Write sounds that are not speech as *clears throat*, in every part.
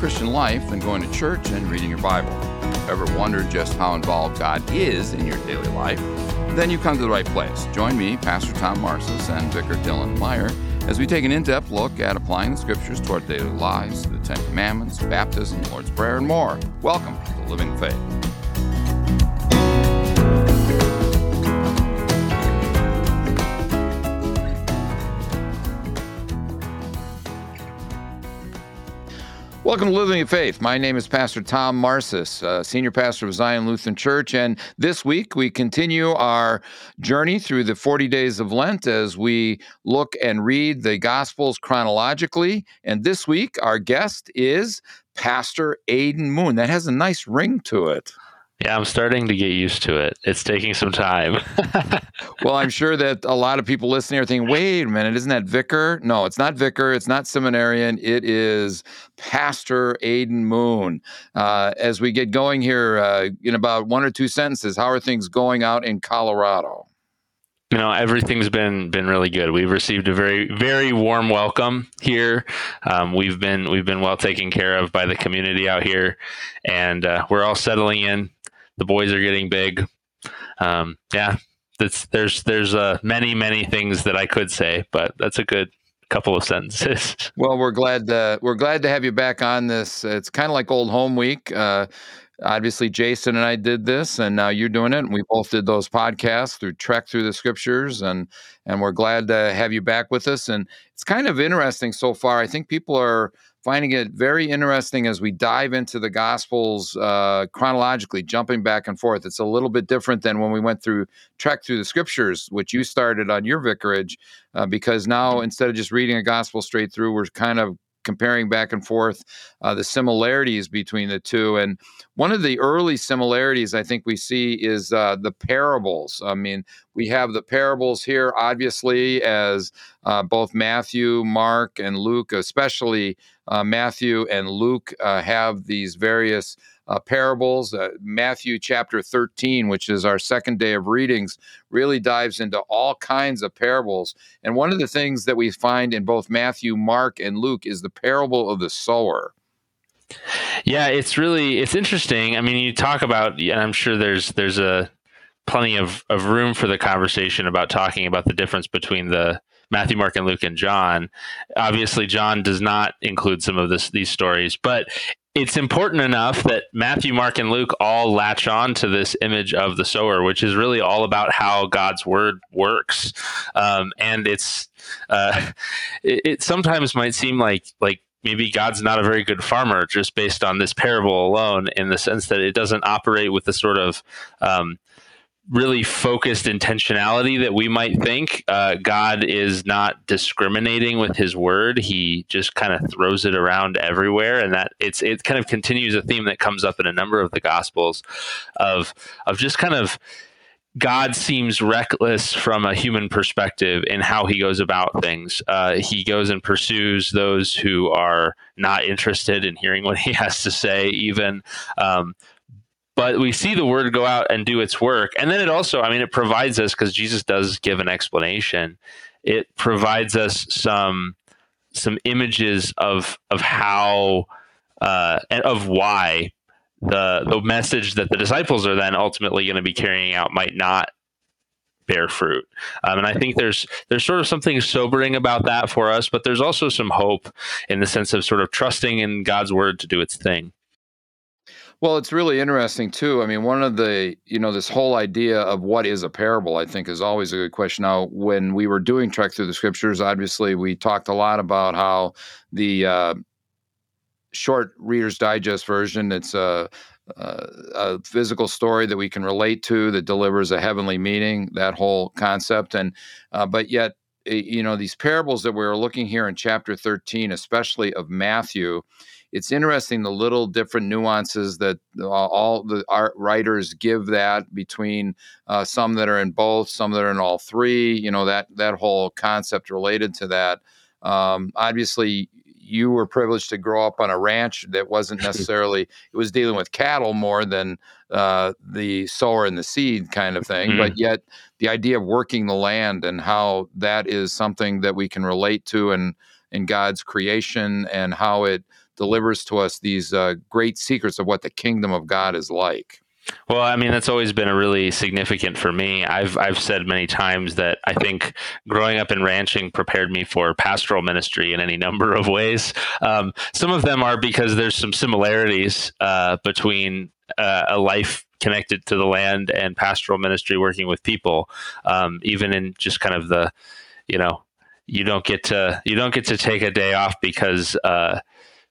Christian life than going to church and reading your Bible. Ever wondered just how involved God is in your daily life? Then you come to the right place. Join me, Pastor Tom Marcis, and Vicar Dylan Meyer as we take an in depth look at applying the scriptures to our daily lives, the Ten Commandments, baptism, Lord's Prayer, and more. Welcome to the Living Faith. Welcome to Living in Faith. My name is Pastor Tom Marcis, uh, Senior Pastor of Zion Lutheran Church. And this week we continue our journey through the 40 days of Lent as we look and read the Gospels chronologically. And this week our guest is Pastor Aidan Moon. That has a nice ring to it. Yeah, I'm starting to get used to it. It's taking some time. *laughs* well, I'm sure that a lot of people listening are thinking, wait a minute, isn't that vicar? No, it's not vicar. It's not seminarian. It is Pastor Aidan Moon. Uh, as we get going here uh, in about one or two sentences, how are things going out in Colorado? you know everything's been been really good we've received a very very warm welcome here um, we've been we've been well taken care of by the community out here and uh, we're all settling in the boys are getting big. Um, yeah, that's there's there's uh, many many things that I could say, but that's a good couple of sentences. *laughs* Well, we're glad to, we're glad to have you back on this. It's kind of like old home week. Uh, obviously, Jason and I did this, and now you're doing it. And we both did those podcasts through Trek Through the Scriptures, and and we're glad to have you back with us. And it's kind of interesting so far. I think people are finding it very interesting as we dive into the Gospels uh, chronologically, jumping back and forth. It's a little bit different than when we went through Trek Through the Scriptures, which you started on your vicarage, uh, because now instead of just reading a Gospel straight through, we're kind of comparing back and forth uh, the similarities between the two. And one of the early similarities I think we see is uh, the parables. I mean, we have the parables here, obviously, as uh, both Matthew, Mark, and Luke, especially uh, Matthew and Luke, uh, have these various uh, parables. Uh, Matthew chapter 13, which is our second day of readings, really dives into all kinds of parables. And one of the things that we find in both Matthew, Mark, and Luke is the parable of the sower. Yeah, it's really it's interesting. I mean, you talk about, and I'm sure there's there's a plenty of, of room for the conversation about talking about the difference between the Matthew, Mark, and Luke and John. Obviously, John does not include some of this, these stories, but it's important enough that Matthew, Mark, and Luke all latch on to this image of the sower, which is really all about how God's word works. Um, and it's uh, *laughs* it, it sometimes might seem like like maybe God's not a very good farmer just based on this parable alone, in the sense that it doesn't operate with the sort of um, really focused intentionality that we might think. Uh, God is not discriminating with His word; He just kind of throws it around everywhere, and that it's it kind of continues a theme that comes up in a number of the Gospels of of just kind of. God seems reckless from a human perspective in how he goes about things. Uh, he goes and pursues those who are not interested in hearing what he *laughs* has to say, even um, but we see the word go out and do its work and then it also i mean it provides us because jesus does give an explanation it provides us some some images of of how uh, and of why the the message that the disciples are then ultimately going to be carrying out might not bear fruit. Um, and I think there's there's sort of something sobering about that for us, but there's also some hope in the sense of sort of trusting in God's word to do its thing. Well, it's really interesting too. I mean, one of the, you know, this whole idea of what is a parable, I think, is always a good question. Now, when we were doing Trek Through the Scriptures, obviously we talked a lot about how the uh, short Reader's Digest version, it's a, a, a physical story that we can relate to that delivers a heavenly meaning, that whole concept. And, uh, but yet, you know, these parables that we we're looking here in chapter 13, especially of Matthew, it's interesting the little different nuances that all the art writers give that between uh, some that are in both, some that are in all three. You know that that whole concept related to that. Um, obviously, you were privileged to grow up on a ranch that wasn't *laughs* necessarily it was dealing with cattle more than uh, the sower and the seed kind of thing. Mm-hmm. But yet, the idea of working the land and how that is something that we can relate to and in God's creation and how it delivers to us these uh, great secrets of what the kingdom of God is like. Well, I mean, that's always been a really significant for me. I've I've said many times that I think growing up in ranching prepared me for pastoral ministry in any *laughs* number of ways. Um, some of them are because there's some similarities uh, between uh, a life connected to the land and pastoral ministry, working with people, um, even in just kind of the, you know, you don't get to you don't get to take a day off because uh,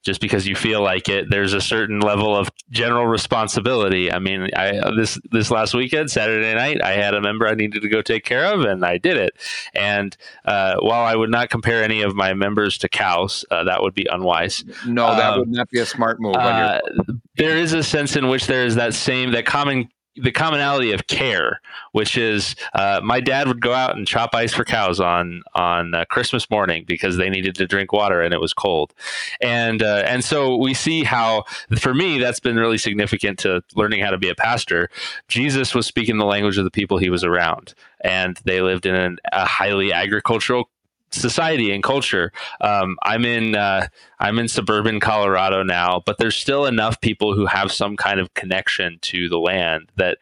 just because you feel like it. There's a certain level of general responsibility. I mean, I this this last weekend, Saturday night, I had a member I needed to go take care of, and I did it. And uh, while I would not compare any of my members to cows, uh, that would be unwise. No, that um, would not be a smart move. Uh, there is a sense in which there is that same that common the commonality of care, which is uh, my dad would go out and chop ice for cows on on uh, Christmas morning because they needed to drink water and it was cold, and uh, and so we see how for me that's been really significant to learning how to be a pastor. Jesus was speaking the language of the people he was around, and they lived in an, a highly agricultural society and culture. Um, I'm in uh, I'm in suburban Colorado now, but there's still enough people who have some kind of connection to the land that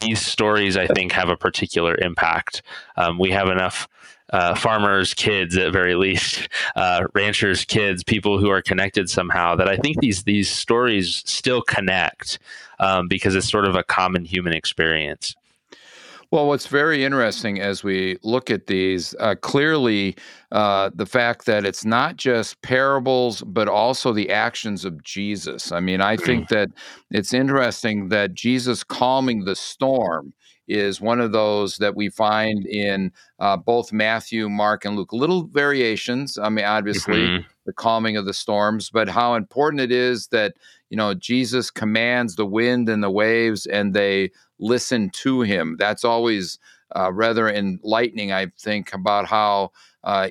these stories I think have a particular impact. Um, we have enough. Uh, farmers' kids, at very least, *laughs* uh, ranchers' kids, people who are connected somehow. That I think these these stories still connect um, because it's sort of a common human experience. Well, what's very interesting as we look at these, uh, clearly uh, the fact that it's not just parables, but also the actions of Jesus. I mean, I think *clears throat* that it's interesting that Jesus calming the storm is one of those that we find in uh, both Matthew, Mark, and Luke. Little variations. I mean, obviously, mm-hmm. the calming of the storms, but how important it is that you know Jesus commands the wind and the waves, and they listen to him. That's always uh, rather enlightening, I think, about how uh,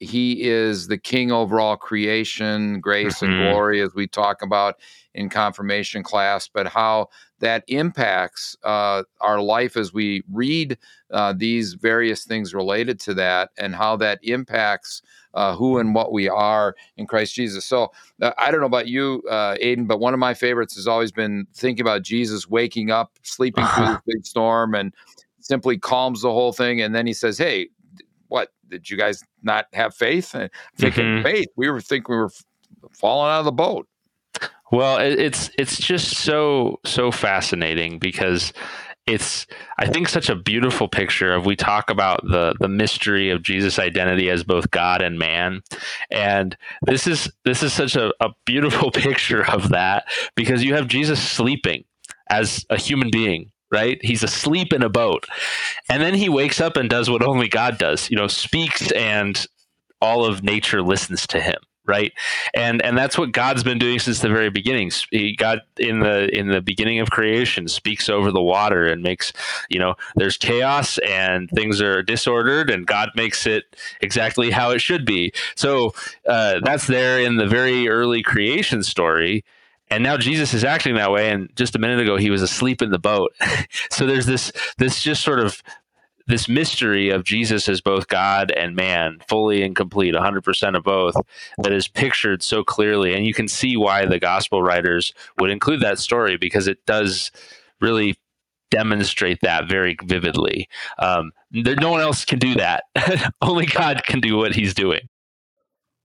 he is the king over all creation, grace mm-hmm. and glory, as we talk about in confirmation class, but how that impacts uh, our life as we read uh, these various things related to that and how that impacts uh, who and what we are in Christ Jesus. So uh, I don't know about you, uh, Aidan, but one of my favorites has always been thinking about Jesus waking up, sleeping through *laughs* the big storm, and simply calms the whole thing. And then he says, Hey, what did you guys not have faith? And thinking mm-hmm. faith, we were thinking we were falling out of the boat. Well, it's it's just so so fascinating because it's I think such a beautiful picture of we talk about the the mystery of Jesus' identity as both God and man, and this is this is such a, a beautiful *laughs* picture of that because you have Jesus sleeping as a human being right? He's asleep in a boat. And then he wakes up and does what only God does, you know, speaks and all of nature listens to him right and and that's what god's been doing since the very beginning he got in the in the beginning of creation speaks over the water and makes you know there's chaos and things are disordered and god makes it exactly how it should be so uh, that's there in the very early creation story and now Jesus is acting that way. And just a minute ago, he was asleep in the boat. *laughs* so there's this this just sort of this mystery of Jesus as both God and man, fully and complete, 100% of both, that is pictured so clearly. And you can see why the gospel writers would include that story because it does really demonstrate that very vividly. Um, there, no one else can do that. *laughs* Only God can do what he's doing.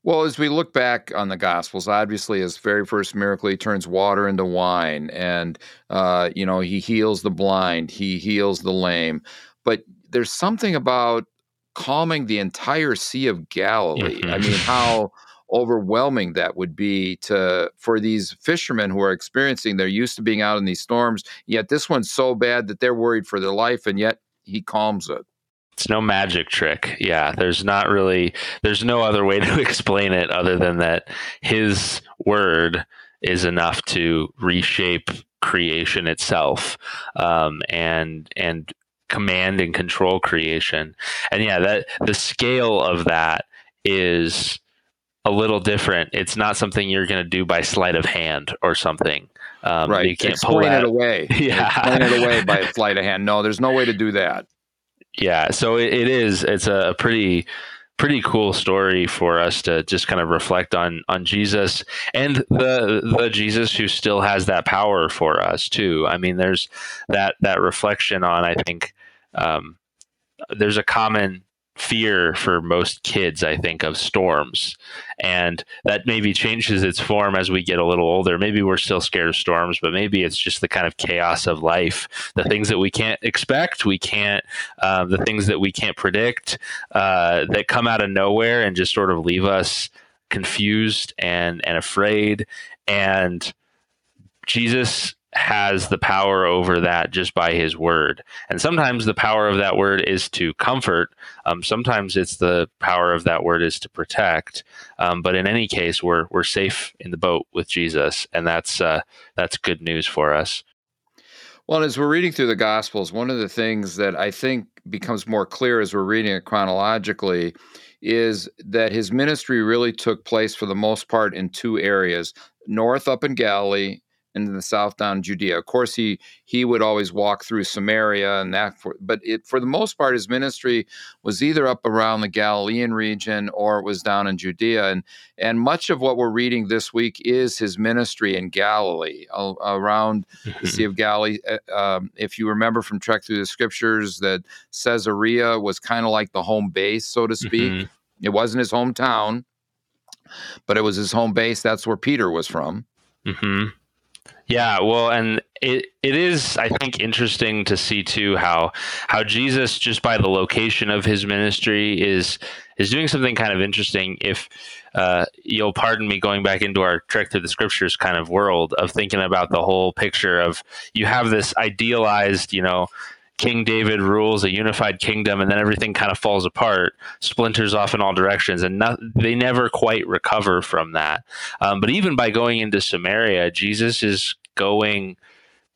Well, as we look back on the Gospels, obviously, his very first miracle, he turns water into wine, and uh, you know he heals the blind, he heals the lame. But there's something about calming the entire Sea of Galilee. Mm-hmm. I mean, how overwhelming that would be to for these fishermen who are experiencing they're used to being out in these storms yet this one's so bad that they're worried for their life and yet he calms it it's no magic trick yeah there's not really there's no other way *laughs* to explain it other than that his word is enough to reshape creation itself um, and and command and control creation. And yeah, that the scale of that is a little different. It's not something you're going to do by sleight of hand or something. Um, right. You can't Explain pull that. it away. *laughs* Yeah. Explain it away by a sleight of hand. No, there's no way to do that. Yeah. So it, it is. It's a pretty pretty cool story for us to just kind of reflect on on Jesus and the the Jesus who still has that power for us too. I mean, there's that that reflection on I think um, there's a common fear for most kids, I think, of storms. And that maybe changes its form as we get a little older. Maybe we're still scared of storms, but maybe it's just the kind of chaos of life, the things that we can't expect, we can't, um, the things that we can't predict, uh, that come out of nowhere and just sort of leave us confused and and afraid. And Jesus has the power over that just by his word. And sometimes the power of that word is to comfort. Um, sometimes it's the power of that word is to protect. Um, but in any case, we're we're safe in the boat with Jesus, and that's uh, that's good news for us. Well, as we're reading through the Gospels, one of the things that I think becomes more clear as we're reading it chronologically is that his ministry really took place for the most part in two areas north up in Galilee and in the south down Judea. Of course, he he would always walk through Samaria and that, for, but it, for the most part, his ministry was either up around the Galilean region or it was down in Judea. And and much of what we're reading this week is his ministry in Galilee, uh, around the Sea *laughs* of Galilee. Uh, um, if you remember from Trek Through the Scriptures, that Caesarea was kind of like the home base, so to speak. Mm-hmm. It wasn't his hometown, but it was his home base. That's where Peter was from. Mm-hmm. Yeah, well, and it it is I think interesting to see too how how Jesus just by the location of his ministry is is doing something kind of interesting. If uh, you'll pardon me going back into our trek through the scriptures kind of world of thinking about the whole picture of you have this idealized, you know, King David rules a unified kingdom, and then everything kind of falls apart, splinters off in all directions, and not, they never quite recover from that. Um, but even by going into Samaria, Jesus is going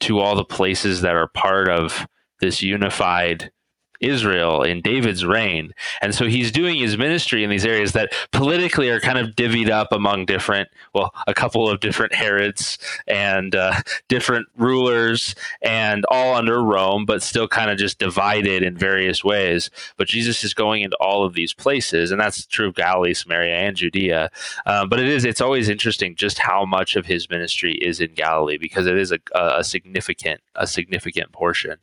to all the places that are part of this unified Israel in David's reign. And so he's doing his ministry in these areas that politically are kind of divvied up among different, well, a couple of different Herods and uh, different rulers and all under Rome, but still kind of just divided in various ways. But Jesus is going into all of these places, and that's true of Galilee, Samaria, and Judea. Um, but it is, it's always interesting just how much of his ministry is in Galilee because it is a, a significant, a significant portion.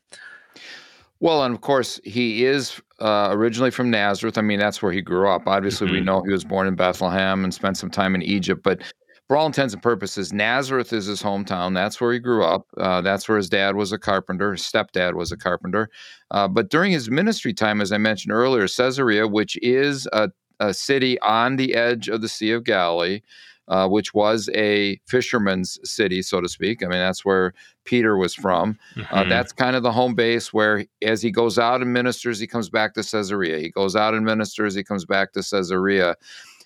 Well, and of course, he is uh, originally from Nazareth. I mean, that's where he grew up. Obviously, mm-hmm. we know he was born in Bethlehem and spent some time in Egypt, but for all intents and purposes, Nazareth is his hometown. That's where he grew up. Uh, that's where his dad was a carpenter. His stepdad was a carpenter. Uh, but during his ministry time, as I mentioned earlier, Caesarea, which is a, a city on the edge of the Sea of Galilee, uh, which was a fisherman's city, so to speak. I mean, that's where Peter was from. Uh, mm-hmm. Uh, that's kind of the home base where, as he goes out and ministers, he comes back to Caesarea. He goes out and ministers, he comes back to Caesarea.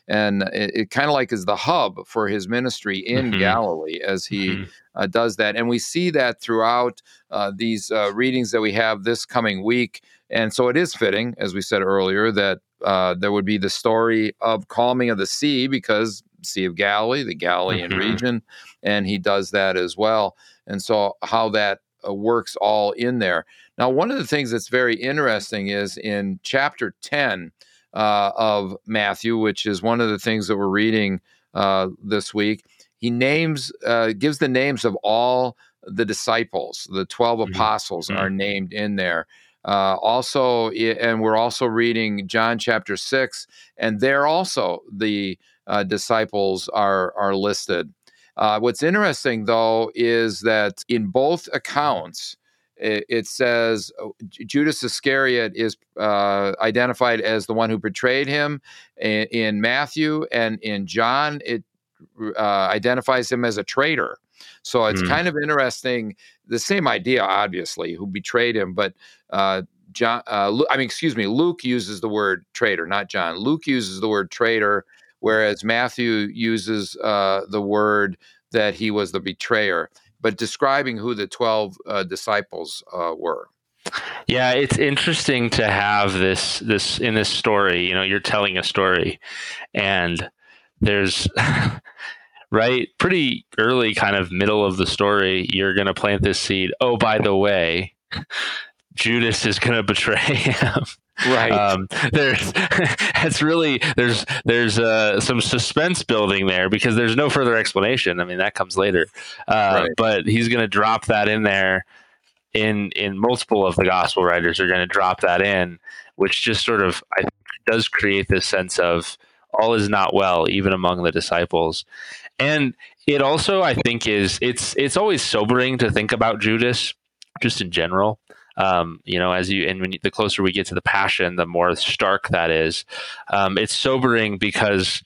And it, it kind of like is the hub for his ministry in mm-hmm. Galilee as he mm-hmm. uh, does that. And we see that throughout uh, these uh, readings that we have this coming week. And so it is fitting, as we said earlier, that uh, there would be the story of calming of the sea because Sea of Galilee, the Galilean mm-hmm. region, and he does that as well. And so, how that uh, works all in there. Now, one of the things that's very interesting is in chapter 10 uh, of Matthew, which is one of the things that we're reading uh, this week, he names, uh, gives the names of all the disciples, the 12 mm-hmm. apostles mm-hmm. are named in there. Uh, also, and we're also reading John chapter 6, and there also the uh, disciples are are listed. Uh, what's interesting though is that in both accounts, it, it says uh, Judas Iscariot is uh, identified as the one who betrayed him in, in Matthew, and in John it uh, identifies him as a traitor. So it's mm. kind of interesting. The same idea, obviously, who betrayed him, but uh, John. Uh, I mean, excuse me. Luke uses the word traitor, not John. Luke uses the word traitor whereas Matthew uses uh, the word that he was the betrayer, but describing who the 12 uh, disciples uh, were. Yeah, it's interesting to have this this in this story. You know, you're telling a story, and there's *laughs* right pretty early, kind of middle of the story. You're going to plant this seed. Oh, by the way, *laughs* Judas is going to betray *laughs* him. Right. Um, there's *laughs* it's really there's there's uh, some suspense building there because there's no further explanation. I mean that comes later, uh, right. but he's going to drop that in there. In in multiple of the gospel writers are going to drop that in, which just sort of I think, does create this sense of all is not well even among the disciples, and it also I think is it's it's always sobering to think about Judas just in general um, you know, as you and when you, the closer we get to the passion, the more stark that is. Um, it's sobering because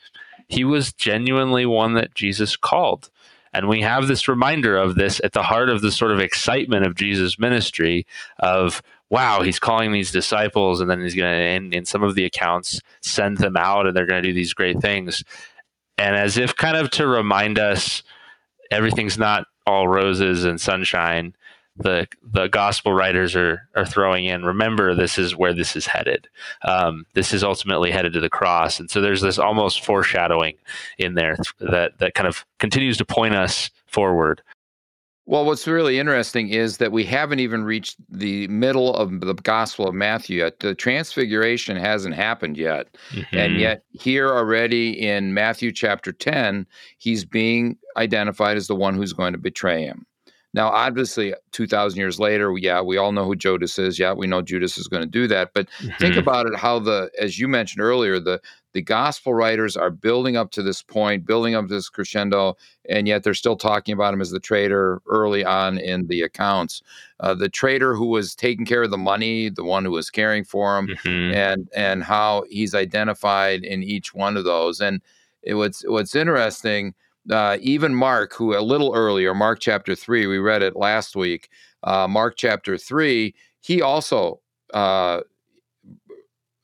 he was genuinely one that Jesus called. And we have this reminder of this at the heart of the sort of excitement of Jesus' ministry of, wow, he's calling these disciples, and then he's going to, in, in some of the accounts, send them out, and they're going to do these great things. And as if kind of to remind us everything's not all roses and sunshine, the the gospel writers are are throwing in. Remember, this is where this is headed. Um, this is ultimately headed to the cross, and so there's this almost foreshadowing in there that that kind of continues to point us forward. Well, what's really interesting is that we haven't even reached the middle of the Gospel of Matthew yet. The transfiguration hasn't happened yet. Mm-hmm. And yet, here already in Matthew chapter 10, he's being identified as the one who's going to betray him. Now, obviously, 2,000 years later, yeah, we all know who Judas is. Yeah, we know Judas is going to do that. But mm-hmm. think about it how the, as you mentioned earlier, the, the gospel writers are building up to this point, building up this crescendo, and yet they're still talking about him as the traitor early on in the accounts. Uh, the traitor who was taking care of the money, the one who was caring for him, mm-hmm. and and how he's identified in each one of those. And it, what's what's interesting uh, even Mark, who a little earlier, Mark chapter three, we read it last week. Uh, Mark chapter three, he also uh,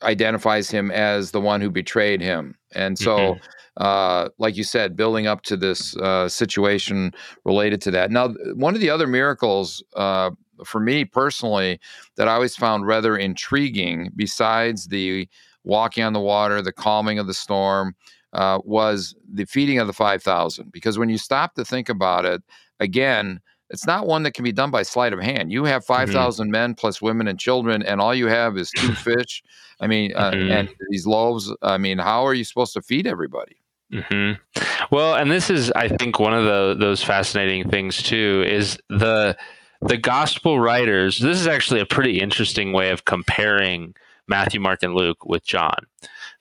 identifies him as the one who betrayed him, and so. Mm-hmm. Uh, like you said, building up to this uh, situation related to that. Now, one of the other miracles uh, for me personally that I always found rather intriguing, besides the walking on the water, the calming of the storm, uh, was the feeding of the 5,000. Because when you stop to think about it, again, it's not one that can be done by sleight of hand. You have 5,000 mm-hmm. men plus women and children, and all you have is two *laughs* fish. I mean, uh, mm-hmm. and these loaves. I mean, how are you supposed to feed everybody? Mm-hmm. Well, and this is, I think, one of the those fascinating things too is the the gospel writers. This is actually a pretty interesting way of comparing Matthew, Mark, and Luke with John,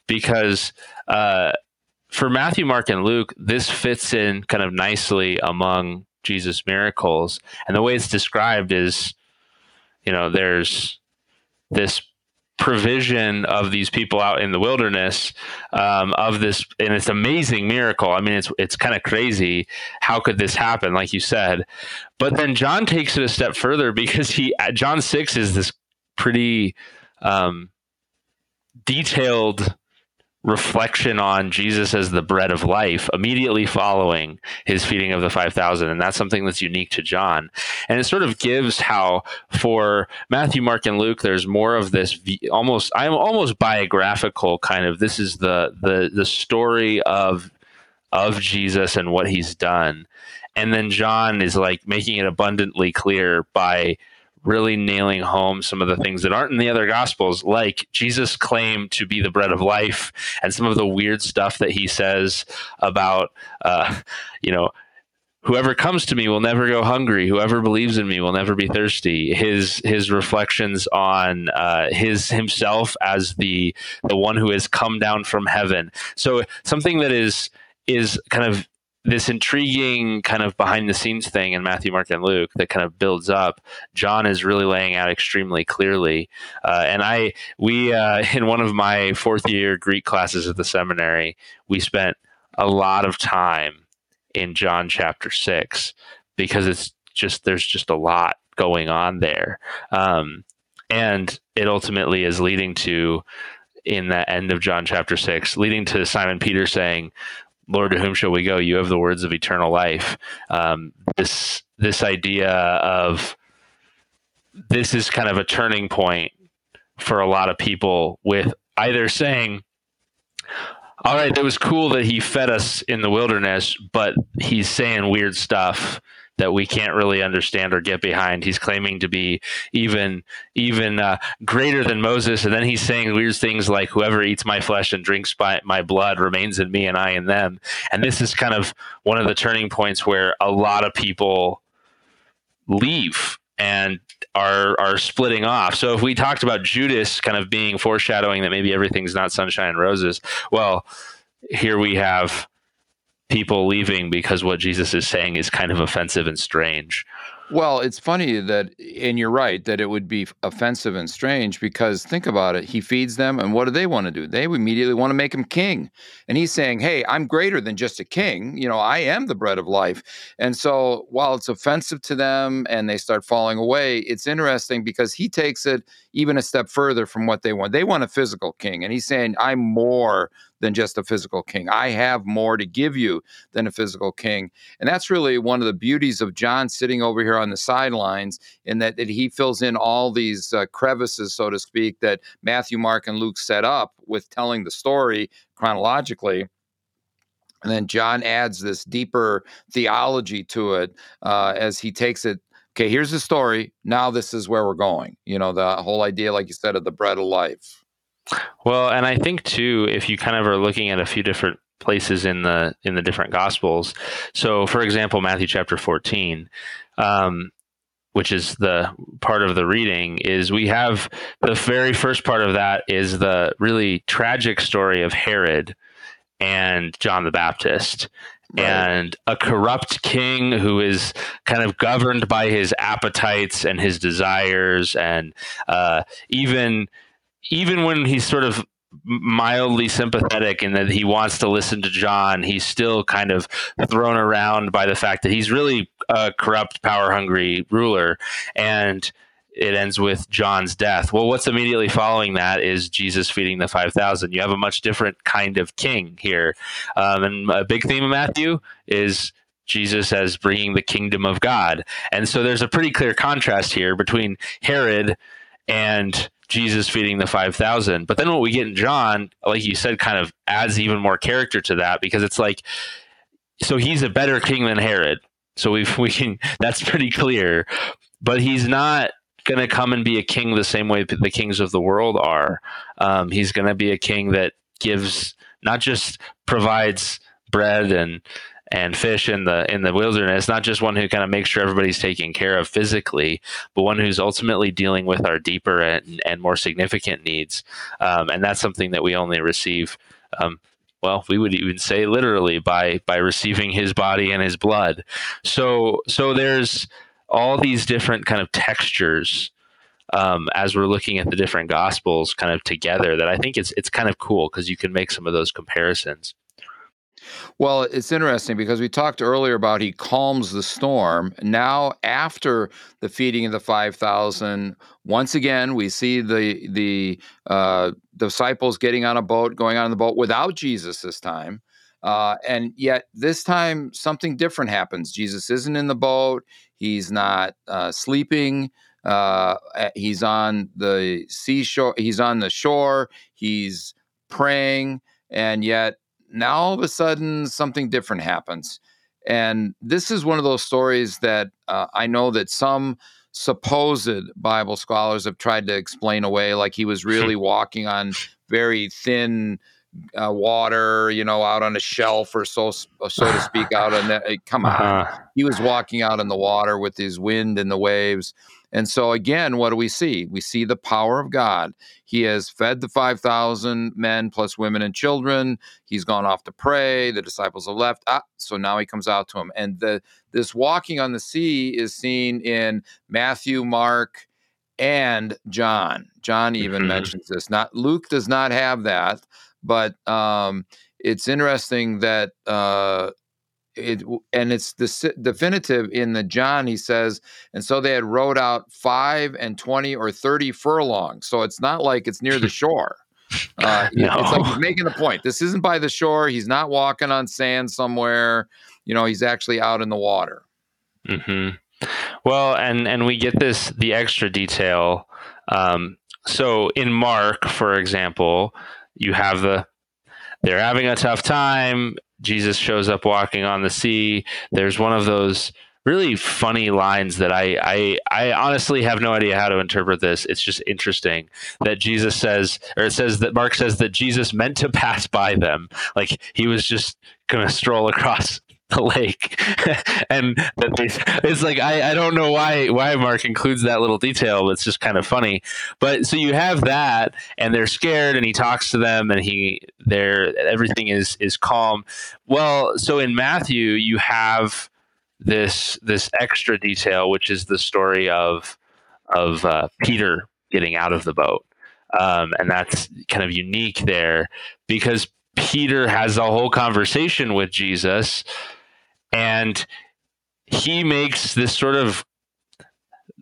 because uh, for Matthew, Mark, and Luke, this fits in kind of nicely among Jesus' miracles. And the way it's described is, you know, there's this provision of these people out in the wilderness um, of this and it's amazing miracle i mean it's it's kind of crazy how could this happen like you said but then john takes it a step further because he john 6 is this pretty um, detailed reflection on Jesus as the bread of life immediately following his feeding of the 5000 and that's something that's unique to John. And it sort of gives how for Matthew Mark and Luke there's more of this almost I'm almost biographical kind of this is the the the story of of Jesus and what he's done. And then John is like making it abundantly clear by really nailing home some of the things that aren't in the other gospels like jesus claim to be the bread of life and some of the weird stuff that he says about uh, you know whoever comes to me will never go hungry. Whoever believes in me will never be thirsty. His his reflections on uh, his himself as the the one who has come down from heaven. So something that is is kind of this intriguing kind of behind the scenes thing in Matthew, Mark, and Luke that kind of builds up. John is really laying out extremely clearly, uh, and I we uh, *laughs* in one of my fourth year Greek classes at the seminary, we spent a lot of time in John chapter six because it's just there's just a lot going on there, um, and it ultimately is leading to in that end of John chapter six, leading to Simon Peter saying, Lord, to whom shall we go? You have the words of eternal life. Um, this this idea of this is kind of a turning point for a lot of people with either saying, "All right, it was cool that he fed us in the wilderness, but he's saying weird stuff." That we can't really understand or get behind. He's claiming to be even even uh, greater than Moses, and then he's saying weird things like, "Whoever eats my flesh and drinks my, my blood remains in me, and I in them." And this is kind of one of the turning points where a lot of people leave and are are splitting off. So if we talked about Judas kind of being foreshadowing that maybe everything's not sunshine and roses, well, here we have people leaving because what Jesus is saying is kind of offensive and strange. Well, it's funny that, and you're right, that it would be offensive and strange because think about it. He feeds them, and what do they want to do? They immediately want to make him king. And he's saying, Hey, I'm greater than just a king. You know, I am the bread of life. And so while it's offensive to them and they start falling away, it's interesting because he takes it even a step further from what they want. They want a physical king. And he's saying, I'm more than just a physical king. I have more to give you than a physical king. And that's really one of the beauties of John sitting over here on the sidelines, in that, that he fills in all these uh, crevices, so to speak, that Matthew, Mark, and Luke set up with telling the story chronologically. And then John adds this deeper theology to it uh, as he takes it okay, here's the story. Now this is where we're going. You know, the whole idea, like you said, of the bread of life. Well, and I think too, if you kind of are looking at a few different places in the in the different gospels. So, for example, Matthew chapter fourteen, um, which is the part of the reading, is we have the very first part of that is the really tragic story of Herod and John the Baptist. Right. and a corrupt king who is kind of governed by his appetites and his desires and uh, even even when he's sort of mildly sympathetic and that he wants to listen to John, he's still kind of thrown around by the fact that he's really a corrupt, power hungry ruler. And it ends with John's death. Well, what's immediately following that is Jesus feeding the 5,000. You have a much different kind of king here. Um, and a big theme of Matthew is Jesus as bringing the kingdom of God. And so there's a pretty clear contrast here between Herod and Jesus feeding the 5,000. But then what we get in John, like you said, kind of adds even more character to that because it's like, so he's a better king than Herod. So we *laughs* we can that's pretty clear, but he's not going to come and be a king the same way the kings of the world are. Um, he's going to be a king that gives not just provides bread and and fish in the in the wilderness not just one who kind of makes sure everybody's taken care of physically but one who's ultimately dealing with our deeper and, and more significant needs um, and that's something that we only receive um, well we would even say literally by by receiving his body and his blood so so there's all these different kind of textures um, as we're looking at the different gospels kind of together that I think it's it's kind of cool because you can make some of those comparisons. Well, it's interesting because we talked earlier about he calms the storm. Now, after the feeding of the five thousand, once again we see the the uh, disciples getting on a boat, going on the boat without Jesus this time. Uh, and yet this time something different happens. Jesus isn't in the boat. He's not uh, sleeping. Uh, he's on the seashore. He's on the shore. He's praying, and yet now all of a sudden something different happens. And this is one of those stories that uh, I know that some supposed Bible scholars have tried to explain away, like he was *laughs* really walking on very thin uh, water, you know, out on a shelf or so so to speak, out on that. *laughs* Come on, uh-huh. he was walking out in the water with his wind and the waves. And so, again, what do we see? We see the power of God. He has fed the 5,000 men plus women and children. He's gone off to pray. The disciples have left. Ah, so now he comes out to him. And the, this walking on the sea is seen in Matthew, Mark, and John. John even mm-hmm. mentions this. Not Luke does not have that, but um, it's interesting that uh, it and it's the definitive in the John. He says, and so they had rowed out five and twenty or thirty furlongs. So it's not like it's near the *laughs* shore. Uh, no. It's like he's making the point. *laughs* This isn't by the shore. He's not walking on sand somewhere. You know, he's actually out in the water. Hmm. Well, and and we get this the extra detail. Um, so in Mark, for example, you have the they're having a tough time Jesus shows up walking on the sea. There's one of those really funny lines that I, I I honestly have no idea how to interpret this. It's just interesting that Jesus says, or it says that Mark says that Jesus meant to pass by them, like he was just going to stroll across *laughs* the lake *laughs* and it's like I, I don't know why why mark includes that little detail but it's just kind of funny. But so you have that and they're scared and he talks to them and he they're everything is is calm. Well so in matthew you have this this extra detail which is the story of of uh, peter getting out of the boat. Um, and that's kind of unique there because peter has a whole conversation with jesus and he makes this sort of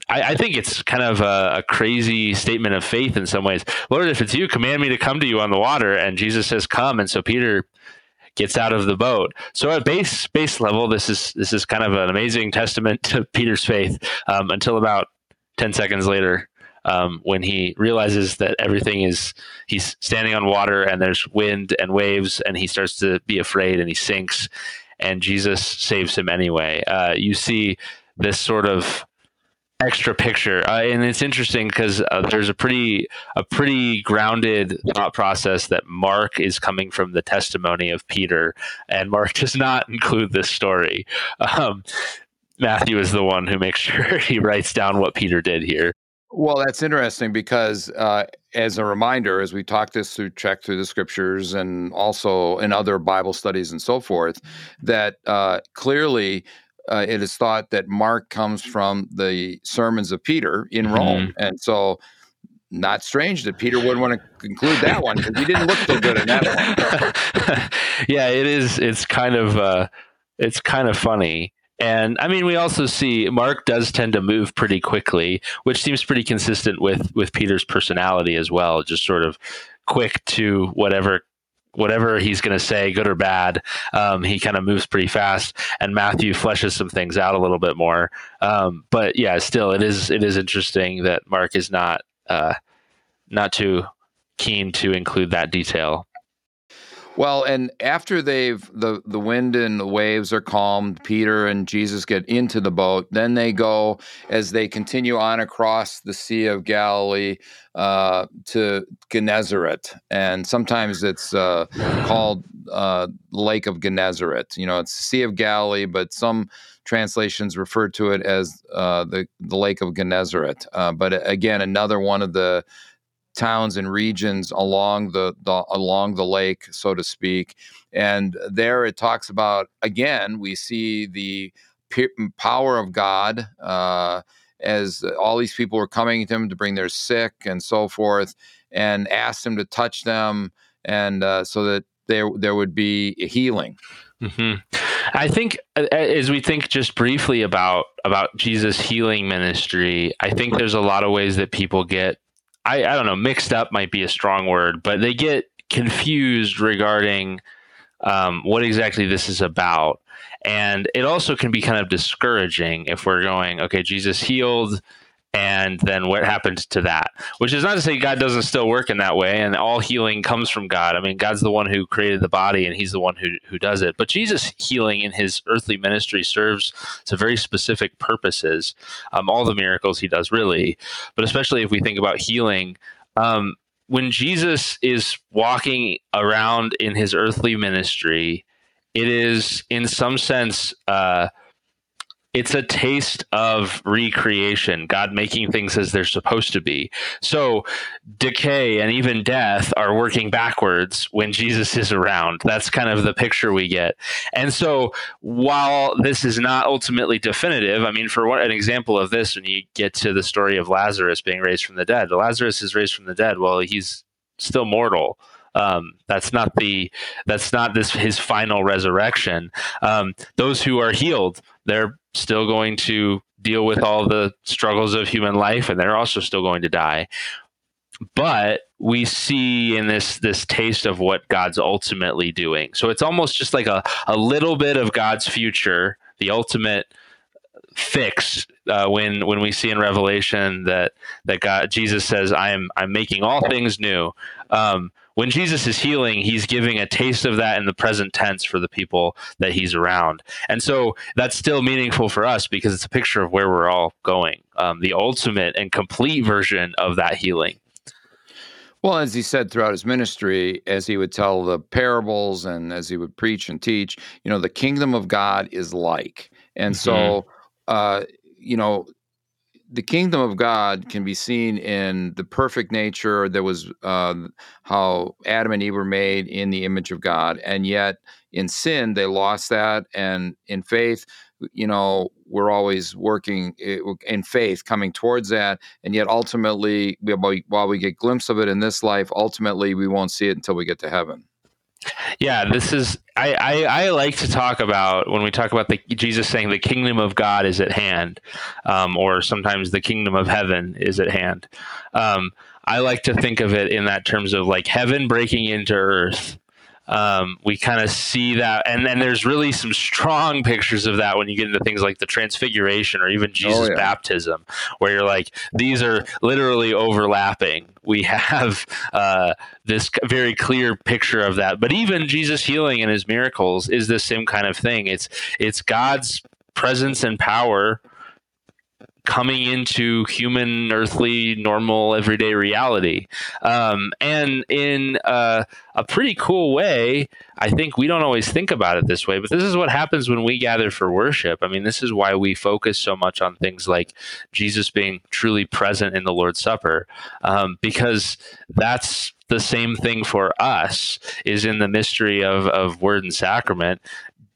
I, I, think it's kind of a, a, crazy statement of faith in some ways. Lord, if it's you, command me to come to you on the water. And Jesus says, "Come." And so Peter gets out of the boat. So at base base level, this is this is kind of an amazing testament to Peter's faith. Um, until about ten seconds later, um, when he realizes that everything is he's standing on water and there's wind and waves, and he starts to be afraid and he sinks and Jesus saves him anyway. Uh, you see this sort of extra picture, uh, and it's interesting because uh, there's a pretty a pretty grounded thought process that Mark is coming from the testimony of Peter, and Mark *laughs* does not include this story. Um, Matthew is the one who makes sure *laughs* he writes down what Peter did here. Well, that's interesting because, uh, as a reminder, as we talk this through, trek through the scriptures, and also in other Bible studies and so forth, that uh, clearly uh, it is thought that Mark comes from the sermons of Peter in Rome, mm-hmm. and so not strange that Peter wouldn't want to conclude that one because he didn't look so good in that one. *laughs* yeah, it is. It's kind of uh, it's kind of funny and I mean, we also see Mark does tend to move pretty quickly, which seems pretty consistent with with Peter's personality as well. Just sort of quick to whatever whatever he's going to say, good or bad. Um, he kind of moves pretty fast, and Matthew fleshes some things out a little bit more. Um, but yeah, still, it is it is interesting that Mark is not uh, not too keen to include that detail. Well, and after they've the the wind and the waves are calmed, Peter and Jesus get into the boat. Then they go as they continue on across the Sea of Galilee uh, to Gennesaret, and sometimes it's uh, called uh, Lake of Gennesaret. You know, it's the Sea of Galilee, but some translations refer to it as uh, the the Lake of Gennesaret. Uh, but again, another one of the towns and regions along the, the along the lake, so to speak. And there it talks about again, we see the power of God uh, as all these people were coming to him to bring their sick and so forth, and asked him to touch them, and uh, so that there there would be healing. Mm-hmm. I think as we think just briefly about about Jesus' healing ministry, I think there's a lot of ways that people get I, I don't know, mixed up might be a strong word, but they get confused regarding um, what exactly this is about. And it also can be kind of discouraging if we're going, okay, Jesus healed and then what happened to that? Which is not to say god doesn't still work in that way and all healing comes from god. I mean god's the one who created the body and he's the one who, who does it. But jesus healing in his earthly ministry serves to very specific purposes um, all the miracles he does really. But especially if we think about healing um, when jesus is walking around in his earthly ministry it is in some sense uh, it's a taste of recreation, God making things as they're supposed to be. So decay and even death are working backwards when Jesus is around. That's kind of the picture we get. And so while this is not ultimately definitive, I mean, for what an example of this, when you get to the story of Lazarus being raised from the dead, Lazarus is raised from the dead. Well, he's still mortal. Um, that's not the that's not this his final resurrection. Um, those who are healed, they're still going to deal with all the struggles of human life, and they're also still going to die. But we see in this this taste of what God's ultimately doing. So it's almost just like a, a little bit of God's future, the ultimate fix uh, when when we see in Revelation that that God Jesus says I am I'm making all things new. Um, when Jesus is healing, he's giving a taste of that in the present tense for the people that he's around. And so that's still meaningful for us because it's a picture of where we're all going, um, the ultimate and complete version of that healing. Well, as he said throughout his ministry, as he would tell the parables and as he would preach and teach, you know, the kingdom of God is like. And mm-hmm. so, uh, you know, the kingdom of God can be seen in the perfect nature that was uh, how Adam and Eve were made in the image of God, and yet in sin they lost that, and in faith, you know, we're always working eh, in faith, coming towards that, and yet ultimately, while we get glimpse of it in this life, ultimately we won't see it until we get to heaven. Yeah, this is I, I, I like to talk about when we talk about the Jesus saying the kingdom of God is at hand, um, or sometimes the kingdom of heaven is at hand. Um, I like to think of it in that terms of like heaven breaking into earth um, we kind of see that and then there's really some strong pictures of that when you get into things like the transfiguration or even jesus oh, yeah. baptism where you're like these are literally overlapping. We *laughs* have uh, this very clear picture of that. But even jesus healing and his miracles is the same kind of thing. It's it's god's presence and power coming into human, earthly, normal, everyday reality. Um, and in uh, a pretty cool way, I think we don't always think about it this way, but this is what happens when we gather for worship. I mean, this is why we focus so much on things like Jesus being truly present in the Lord's Supper, um, because that's the same thing for us is in the mystery of, of word and sacrament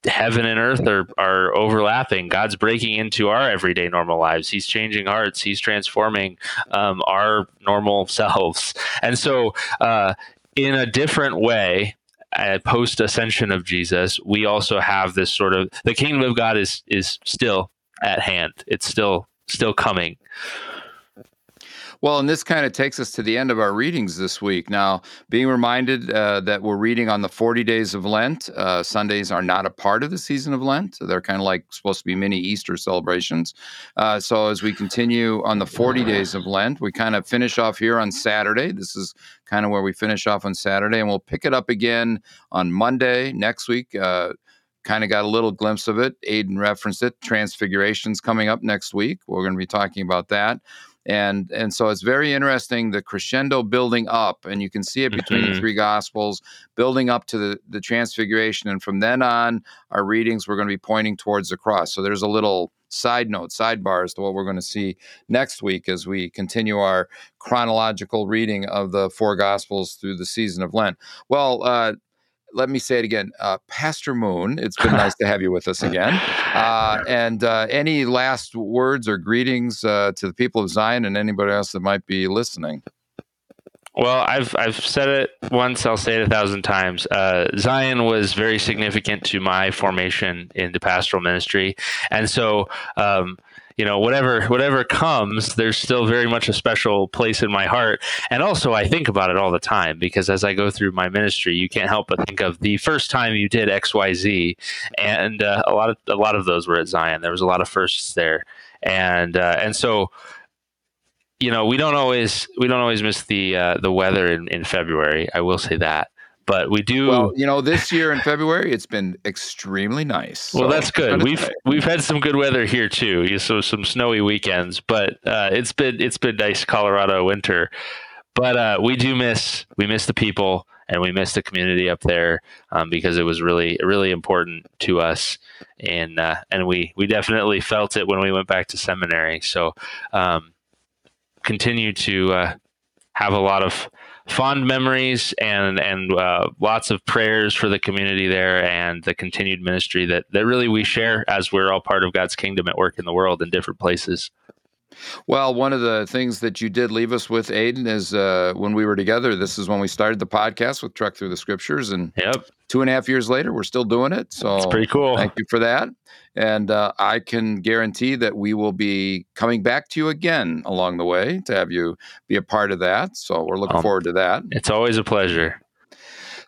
heaven and earth are, are overlapping. God's breaking into our everyday normal lives. He's changing hearts. He's transforming um, our normal *laughs* selves. And so, uh, in a different way, uh, post ascension of Jesus, we also have this sort of the kingdom of God is is still at hand. It's still still coming. Well, and this kind of takes us to the end of our readings this week. Now, being reminded uh, that we're reading on the 40 days of Lent, uh, Sundays are not a part of the season of Lent. They're kind of like supposed to be mini Easter celebrations. Uh, so, as we continue on the 40 days of Lent, we kind of finish off here on Saturday. This is kind of where we finish off on Saturday, and we'll pick it up again on Monday next week uh, kind of got a little glimpse of it. Aidan referenced it. Transfiguration's coming up next week. We're going to be talking about that and and so it's very interesting the crescendo building up and you can see it between mm-hmm. the three gospels building up to the the transfiguration and from then on our readings we're going to be pointing towards the cross so there's a little side note sidebar as to what we're going to see next week as we continue our chronological reading of the four gospels through the season of lent well uh, let me say it again, uh, Pastor Moon. It's been nice *laughs* to have you with us again. Uh, *laughs* and uh, any last words or greetings uh, to the people of Zion and anybody else that might be listening? Well, I've I've said it once. I'll say it a thousand times. Uh, Zion was very significant to my formation in the pastoral ministry, and so. Um, you know whatever whatever comes there's still very much a special place in my heart. And also i think about it all the time because as i go through my ministry you can't help but think of the first time you did xyz and uh, a lot of a lot of those were at zion. There was a lot of firsts there. And uh, and so you know we don't always we don't always miss the uh, the weather in, in february. I will say that but we do. Well, you know, this year in February, it's been extremely nice. Well, so that's good. We've we've had some good weather here too. So some snowy weekends, but uh, it's been it's been nice Colorado winter. But uh, we do miss we miss the people and we miss the community up there um, because it was really really important to us and uh, and we we definitely felt it when we went back to seminary. So um, continue to uh, have a lot of fond memories and and uh, lots of prayers for the community there and the continued ministry that that really we share as we're all part of God's kingdom at work in the world in different places. Well, one of the things that you did leave us with, Aidan, is uh, when we were together. This is when we started the podcast with Trek Through the Scriptures, and yep. two and a half years later, we're still doing it. So it's pretty cool. Thank you for that, and uh, I can guarantee that we will be coming back to you again along the way to have you be a part of that. So we're looking um, forward to that. It's always a pleasure.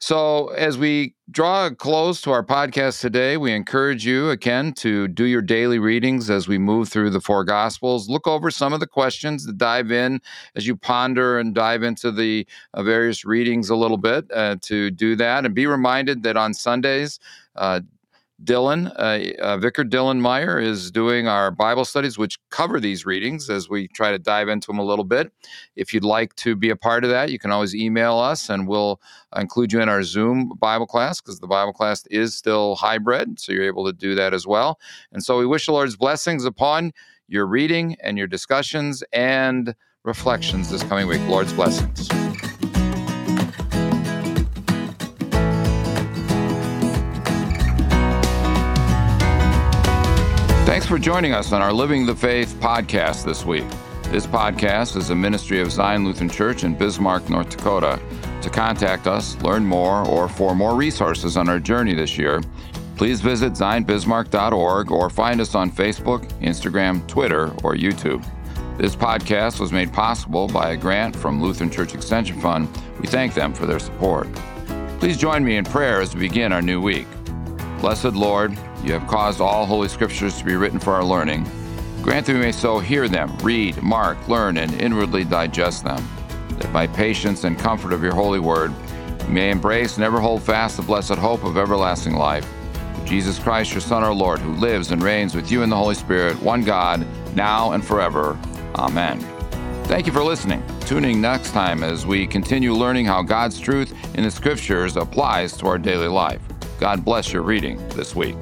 So, as we draw a close to our podcast today, we encourage you again to do your daily readings as we move through the four Gospels. Look over some of the questions to dive in as you ponder and dive into the uh, various readings a little bit uh, to do that. And be reminded that on Sundays, uh, Dylan, uh, uh, Vicar Dylan Meyer, is doing our Bible studies, which cover these readings as we try to dive into them a little bit. If you'd like to be a part of that, you can always email us and we'll include you in our Zoom Bible class because the Bible class is still hybrid. So you're able to do that as well. And so we wish the Lord's blessings upon your reading and your discussions and reflections this coming week. Lord's blessings. Thanks for joining us on our Living the Faith podcast this week. This podcast is a ministry of Zion Lutheran Church in Bismarck, North Dakota. To contact us, learn more, or for more resources on our journey this year, please visit zionbismarck.org or find us on Facebook, Instagram, Twitter, or YouTube. This podcast was made possible by a grant from Lutheran Church Extension Fund. We thank them for their support. Please join me in prayer as we begin our new week. Blessed Lord, you have caused all Holy Scriptures to be written for our learning. Grant that we may so hear them, read, mark, learn, and inwardly digest them, that by patience and comfort of your holy word, we may embrace and ever hold fast the blessed hope of everlasting life. Jesus Christ, your Son, our Lord, who lives and reigns with you in the Holy Spirit, one God, now and forever. Amen. Thank you for listening. Tuning next time as we continue learning how God's truth in the Scriptures applies to our daily life. God bless your reading this week.